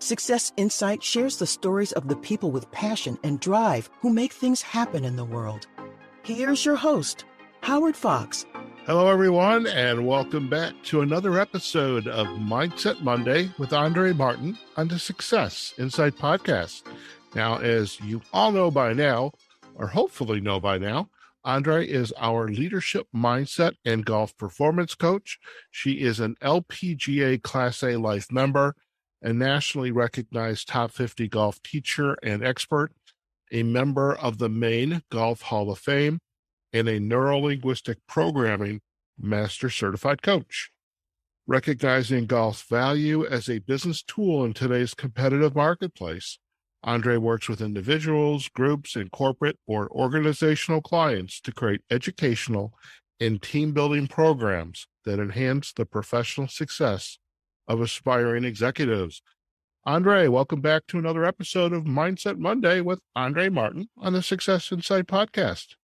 Success Insight shares the stories of the people with passion and drive who make things happen in the world. Here's your host, Howard Fox. Hello, everyone, and welcome back to another episode of Mindset Monday with Andrée Martin on the Success Insight podcast. Now, as you all know by now, or hopefully know by now, Andrée is our leadership mindset and golf performance coach. She is an LPGA Class A life member, a nationally recognized top 50 golf teacher and expert, a member of the Maine Golf Hall of Fame, and a neurolinguistic programming master certified coach. Recognizing golf's value as a business tool in today's competitive marketplace, Andrée works with individuals, groups, and corporate or organizational clients to create educational and team building programs that enhance the professional success of aspiring executives. Andrée, welcome back to another episode of Mindset Monday with Andrée Martin on the Success Insight podcast.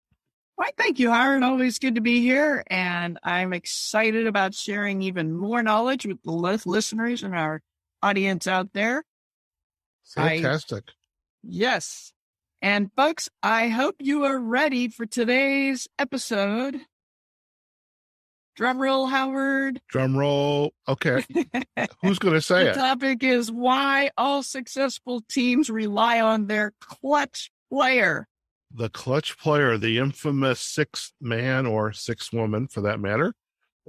Why, thank you, Howard. Always good to be here. And I'm excited about sharing even more knowledge with the listeners and our audience out there. Fantastic. I, yes. And folks, I hope you are ready for today's episode. Drum roll, Howard. Drum roll. Okay. Who's going to say the it? The topic is why all successful teams rely on their clutch player. The clutch player, the infamous sixth man or sixth woman for that matter.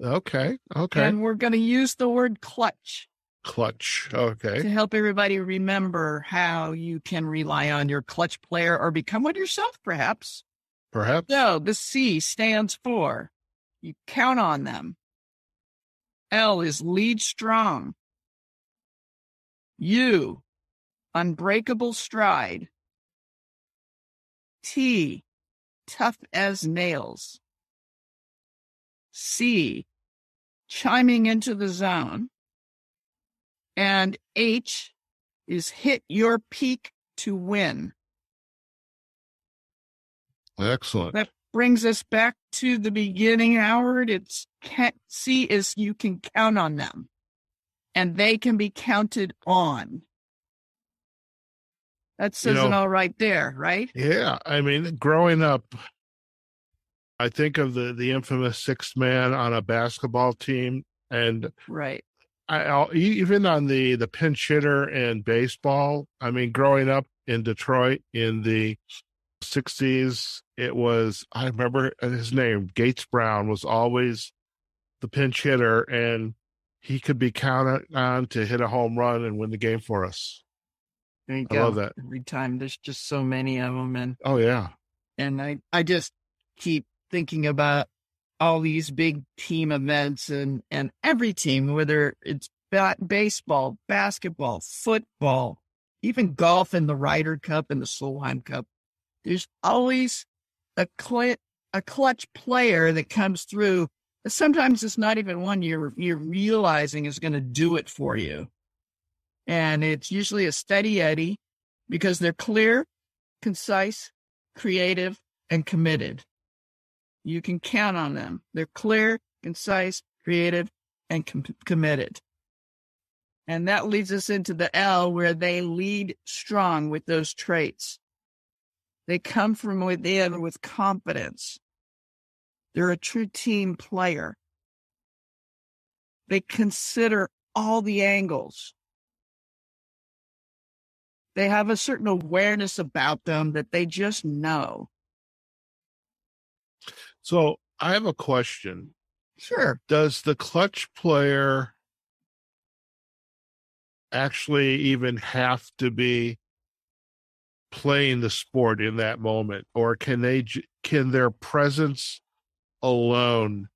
Okay. Okay. And we're going to use the word clutch clutch. Okay. To help everybody remember how you can rely on your clutch player or become one yourself, perhaps. Perhaps. So the C stands for you count on them. L is lead strong. U, unbreakable stride. T, tough as nails. C, chiming into the zone. And H is hit your peak to win. Excellent. That brings us back to the beginning, Howard. It's can't see is you can count on them and they can be counted on. That says you know, it all right there, right? Yeah. I mean, growing up, I think of the the infamous sixth man on a basketball team, and right. I, even on the the pinch hitter in baseball. I mean, growing up in Detroit in the '60s, it was I remember uh, his name Gates Brown was always the pinch hitter, and he could be counted on to hit a home run and win the game for us. I go. love that. Every time there's just so many of them, and oh yeah, and I I just keep thinking about all these big team events and and every team, whether it's bat, baseball, basketball, football, even golf and the Ryder Cup and the Solheim Cup, there's always a cl- a clutch player that comes through. Sometimes it's not even one you're you're realizing is going to do it for you, and it's usually a steady Eddie because they're clear, concise, creative, and committed. You can count on them. They're clear, concise, creative, and com- committed. And that leads us into the L where they lead strong with those traits. They come from within with confidence. They're a true team player. They consider all the angles. They have a certain awareness about them that they just know. So I have a question. Sure. Does the clutch player actually even have to be playing the sport in that moment or can they can their presence alone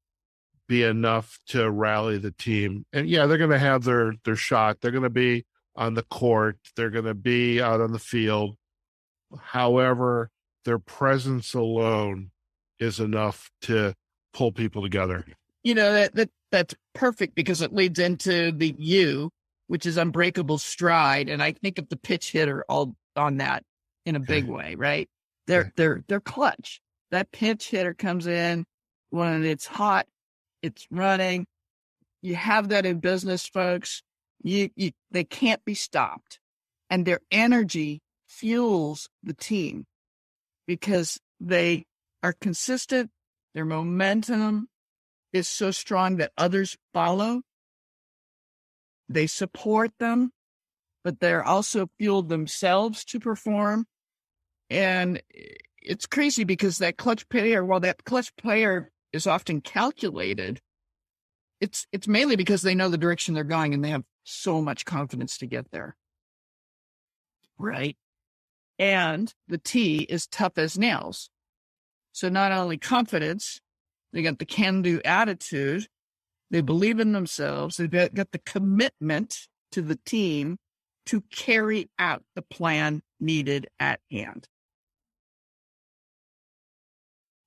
be enough to rally the team? And yeah they're going to have their their shot. They're going to be on the court. They're going to be out on the field. However their presence alone is enough to pull people together. You know that that that's perfect because it leads into the U, which is unbreakable stride, and I think of the pitch hitter all on that in a big way, right? They're they're they're clutch. That pitch hitter comes in when it's hot, it's running. You have that in business, folks. You, you they can't be stopped. and their energy fuels the team because they are consistent. Their momentum is so strong that others follow. They support them, but they're also fueled themselves to perform. And it's crazy because that clutch player, while that clutch player is often calculated, it's it's mainly because they know the direction they're going and they have so much confidence to get there. Right. And the T is tough as nails. So not only confidence, they got the can do attitude, they believe in themselves, they've got, got the commitment to the team to carry out the plan needed at hand.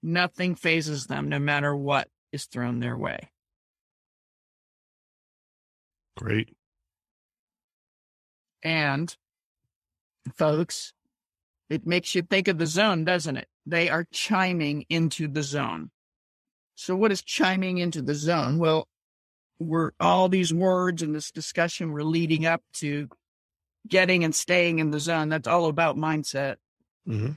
Nothing fazes them, no matter what is thrown their way. Great. And folks, it makes you think of the zone, doesn't it? They are chiming into the zone. So what is chiming into the zone? Well, we're all these words in this discussion we're leading up to getting and staying in the zone. That's all about mindset Mm-hmm.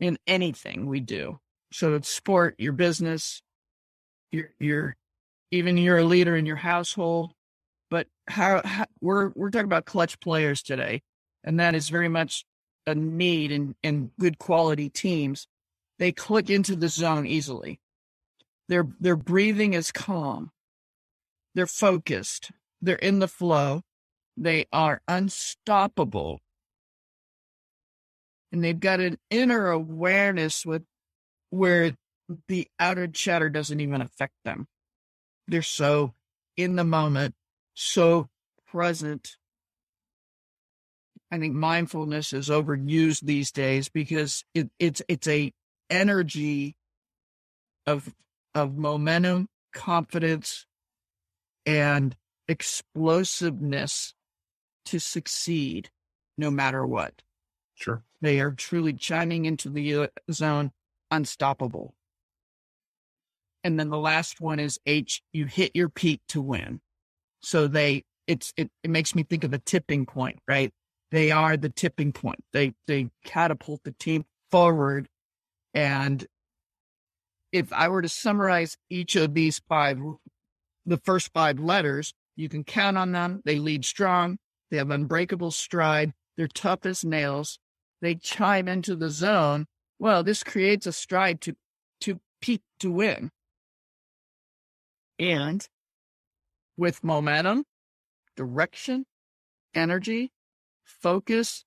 in anything we do. So it's sport, your business, your your even you're a leader in your household. But how, how we're we're talking about clutch players today, and that is very much a need in in good quality teams. They click into the zone easily. Their their breathing is calm. They're focused. They're in the flow. They are unstoppable. And they've got an inner awareness with where the outer chatter doesn't even affect them. They're so in the moment, so present. I think mindfulness is overused these days because it, it's it's a energy of of momentum, confidence, and explosiveness to succeed no matter what. Sure. They are truly chiming into the uh, zone, unstoppable. And then the last one is H, you hit your peak to win. So they, it's, it, it makes me think of a tipping point, right? They are the tipping point. They, they catapult the team forward. And if I were to summarize each of these five, the first five letters, you can count on them. They lead strong. They have unbreakable stride. They're tough as nails. They chime into the zone. Well, this creates a stride to, to peak to win. And with momentum, direction, energy, focus,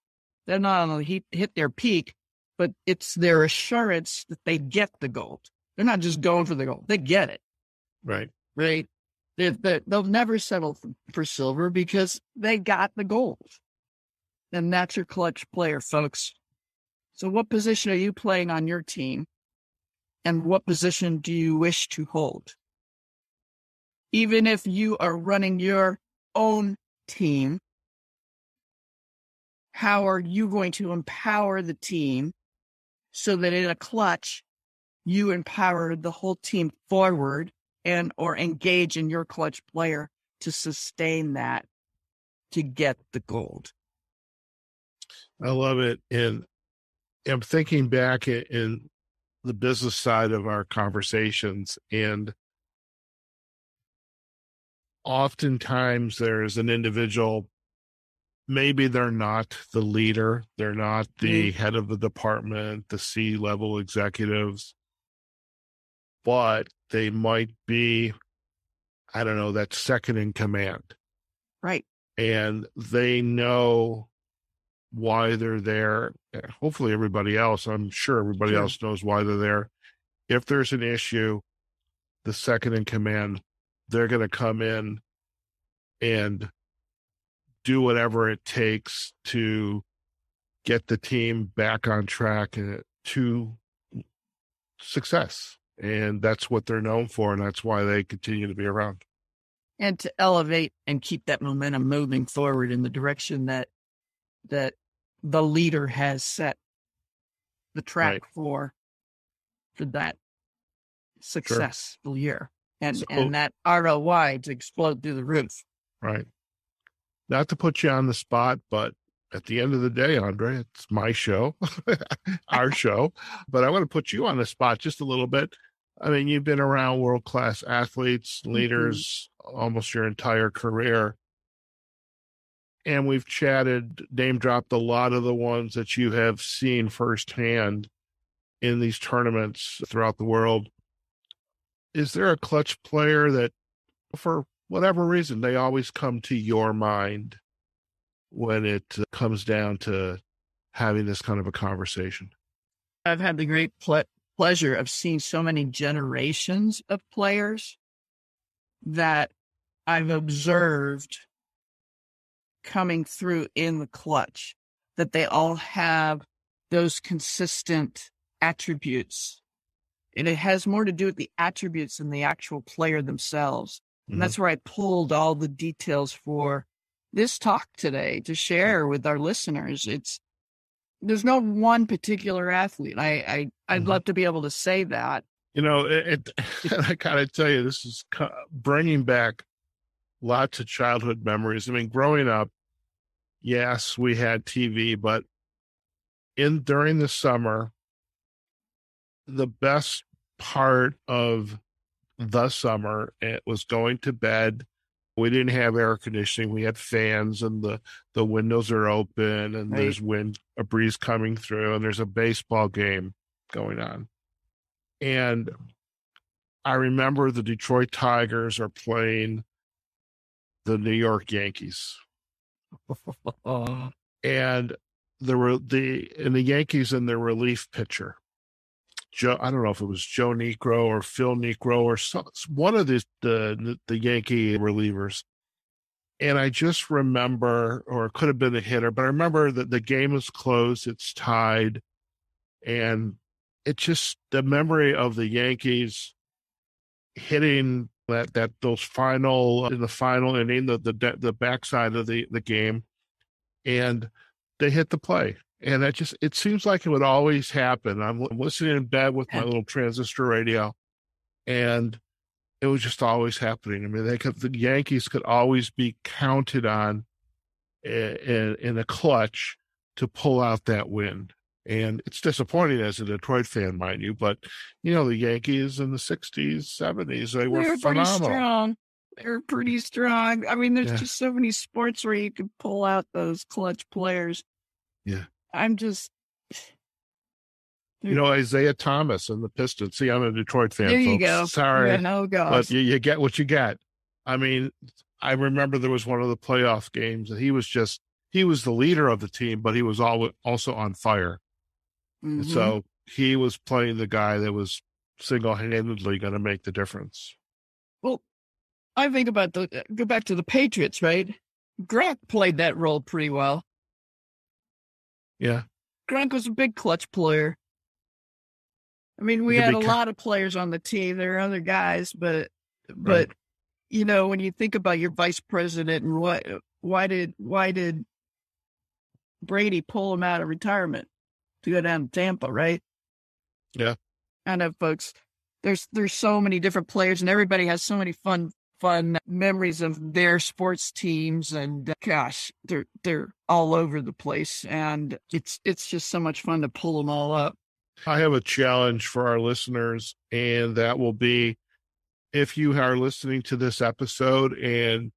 they're not only hit, hit their peak, but it's their assurance that they get the gold. They're not just going for the gold. They get it, Right. right? They, they, they'll never settle for, for silver because they got the gold. And that's your clutch player, folks. So what position are you playing on your team? And what position do you wish to hold? Even if you are running your own team, how are you going to empower the team so that in a clutch, you empower the whole team forward and or engage in your clutch player to sustain that to get the gold. I love it. And I'm thinking back in, in the business side of our conversations, and oftentimes there's an individual, maybe they're not the leader, they're not mm. the head of the department, the C level executives, but they might be, I don't know, that second in command Right. and they know why they're there. Uh, Hopefully, everybody else, I'm sure everybody Sure. else knows why they're there. If there's an issue, the second in command, they're going to come in and do whatever it takes to get the team back on track uh, to success. And that's what they're known for. And that's why they continue to be around. and to elevate and keep that momentum moving forward in the direction that that the leader has set the track Right. for for that successful year and So- and that ROI to explode through the roof. Right. Not to put you on the spot, but at the end of the day, Andrée, it's my show, our show. But I want to put you on the spot just a little bit. I mean, you've been around world class athletes, mm-hmm. leaders mm-hmm. almost your entire career. And we've chatted, name dropped a lot of the ones that you have seen firsthand in these tournaments throughout the world. Is there a clutch player that, for whatever reason, they always come to your mind when it uh, comes down to having this kind of a conversation? I've had the great ple- pleasure of seeing so many generations of players that I've observed coming through in the clutch, that they all have those consistent attributes. And it has more to do with the attributes than the actual player themselves. And mm-hmm. that's where I pulled all the details for this talk today to share with our listeners. It's there's no one particular athlete. I, I I'd mm-hmm. love to be able to say that. You know, it, it I gotta tell you, this is bringing back lots of childhood memories. I mean, growing up, yes, we had TV, but in during the summer, the best part of the summer it was going to bed we didn't have air conditioning. We had fans, and the the windows are open, and right. there's wind, a breeze coming through, and there's a baseball game going on. And I remember the Detroit Tigers are playing the New York Yankees, and there were the and the Yankees and their relief pitcher Joe, I don't know if it was Joe Negro or Phil Negro or some, one of the, the the Yankee relievers. And I just remember, or it could have been a hitter, but I remember that the game is closed, it's tied, and it just the memory of the Yankees hitting that that those final uh, in the final inning, the the the backside of the the game, and they hit the play and that just it seems like it would always happen. I'm listening in bed with my little transistor radio, and it was just always happening. I mean, they could the Yankees could always be counted on eh, in, in a clutch to pull out that win. And it's disappointing as a Detroit fan, mind you, but you know the Yankees in the '60s, '70s, they were, they were phenomenal. Pretty strong. They were pretty strong. I mean, there's yeah. just so many sports where you can pull out those clutch players. Yeah. I'm just. You know Isiah Thomas and the Pistons. See, I'm a Detroit fan. There you folks. go. Sorry, yeah, no gosh. but you, you get what you get. I mean, I remember there was one of the playoff games, and he was just he was the leader of the team, but he was all, also on fire. Mm-hmm. So he was playing the guy that was single handedly going to make the difference. Well, I think about the go back to the Patriots, right? Gronk played that role pretty well. Yeah. Gronk was a big clutch player. I mean, we had a lot of players on the team. There are other guys, but but right. you know, when you think about your vice president and what why did why did Brady pull him out of retirement to go down to Tampa, right? Yeah. I know folks there's there's so many different players and everybody has so many fun fun memories of their sports teams and uh, gosh they're they're all over the place and it's it's just so much fun to pull them all up i have a challenge for our listeners and that will be if you are listening to this episode and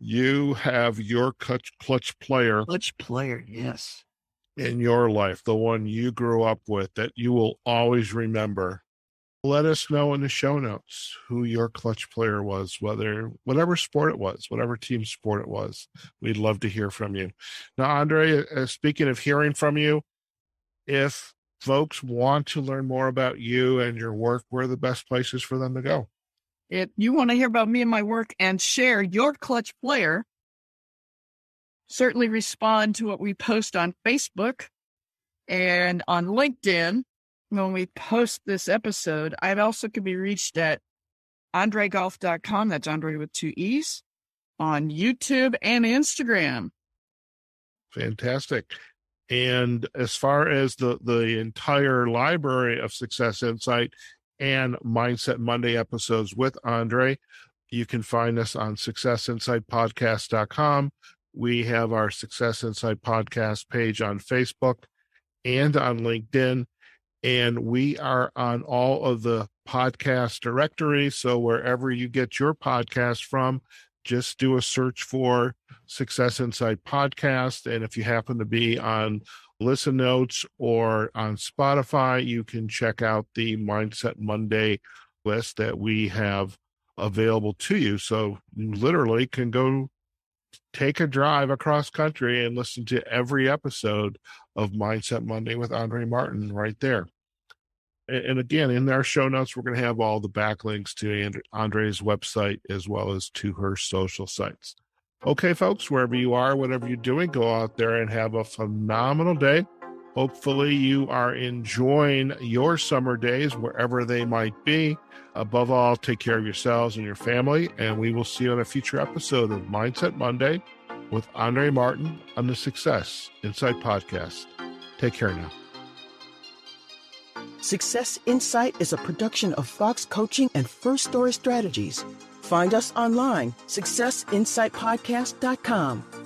you have your clutch clutch player clutch player yes in your life the one you grew up with that you will always remember let us know in the show notes who your clutch player was, whether whatever sport it was, whatever team sport it was. We'd love to hear from you. Now, Andrée, uh, speaking of hearing from you, if folks want to learn more about you and your work, where are the best places for them to go? If you want to hear about me and my work and share your clutch player, certainly respond to what we post on Facebook and on LinkedIn when we post this episode, I also can be reached at andreegolf.com. That's Andrée with two E's on YouTube and Instagram. Fantastic. And as far as the, the entire library of Success Insight and Mindset Monday episodes with Andrée, you can find us on successinsightpodcast.com We have our Success Insight podcast page on Facebook and on LinkedIn. And we are on all of the podcast directories. So wherever you get your podcast from, just do a search for Success Insight Podcast. And if you happen to be on Listen Notes or on Spotify, you can check out the Mindset Monday list that we have available to you. So you literally can go take a drive across country and listen to every episode of Mindset Monday with Andrée Martin right there. And again, in our show notes, we're going to have all the backlinks to Andrée's website as well as to her social sites. Okay, folks, wherever you are, whatever you're doing, go out there and have a phenomenal day. Hopefully, you are enjoying your summer days wherever they might be. Above all, take care of yourselves and your family, and we will see you on a future episode of Mindset Monday with Andrée Martin on the Success Insight Podcast. Take care now. Success Insight is a production of Fox Coaching and First Story Strategies. Find us online, successinsightpodcast.com.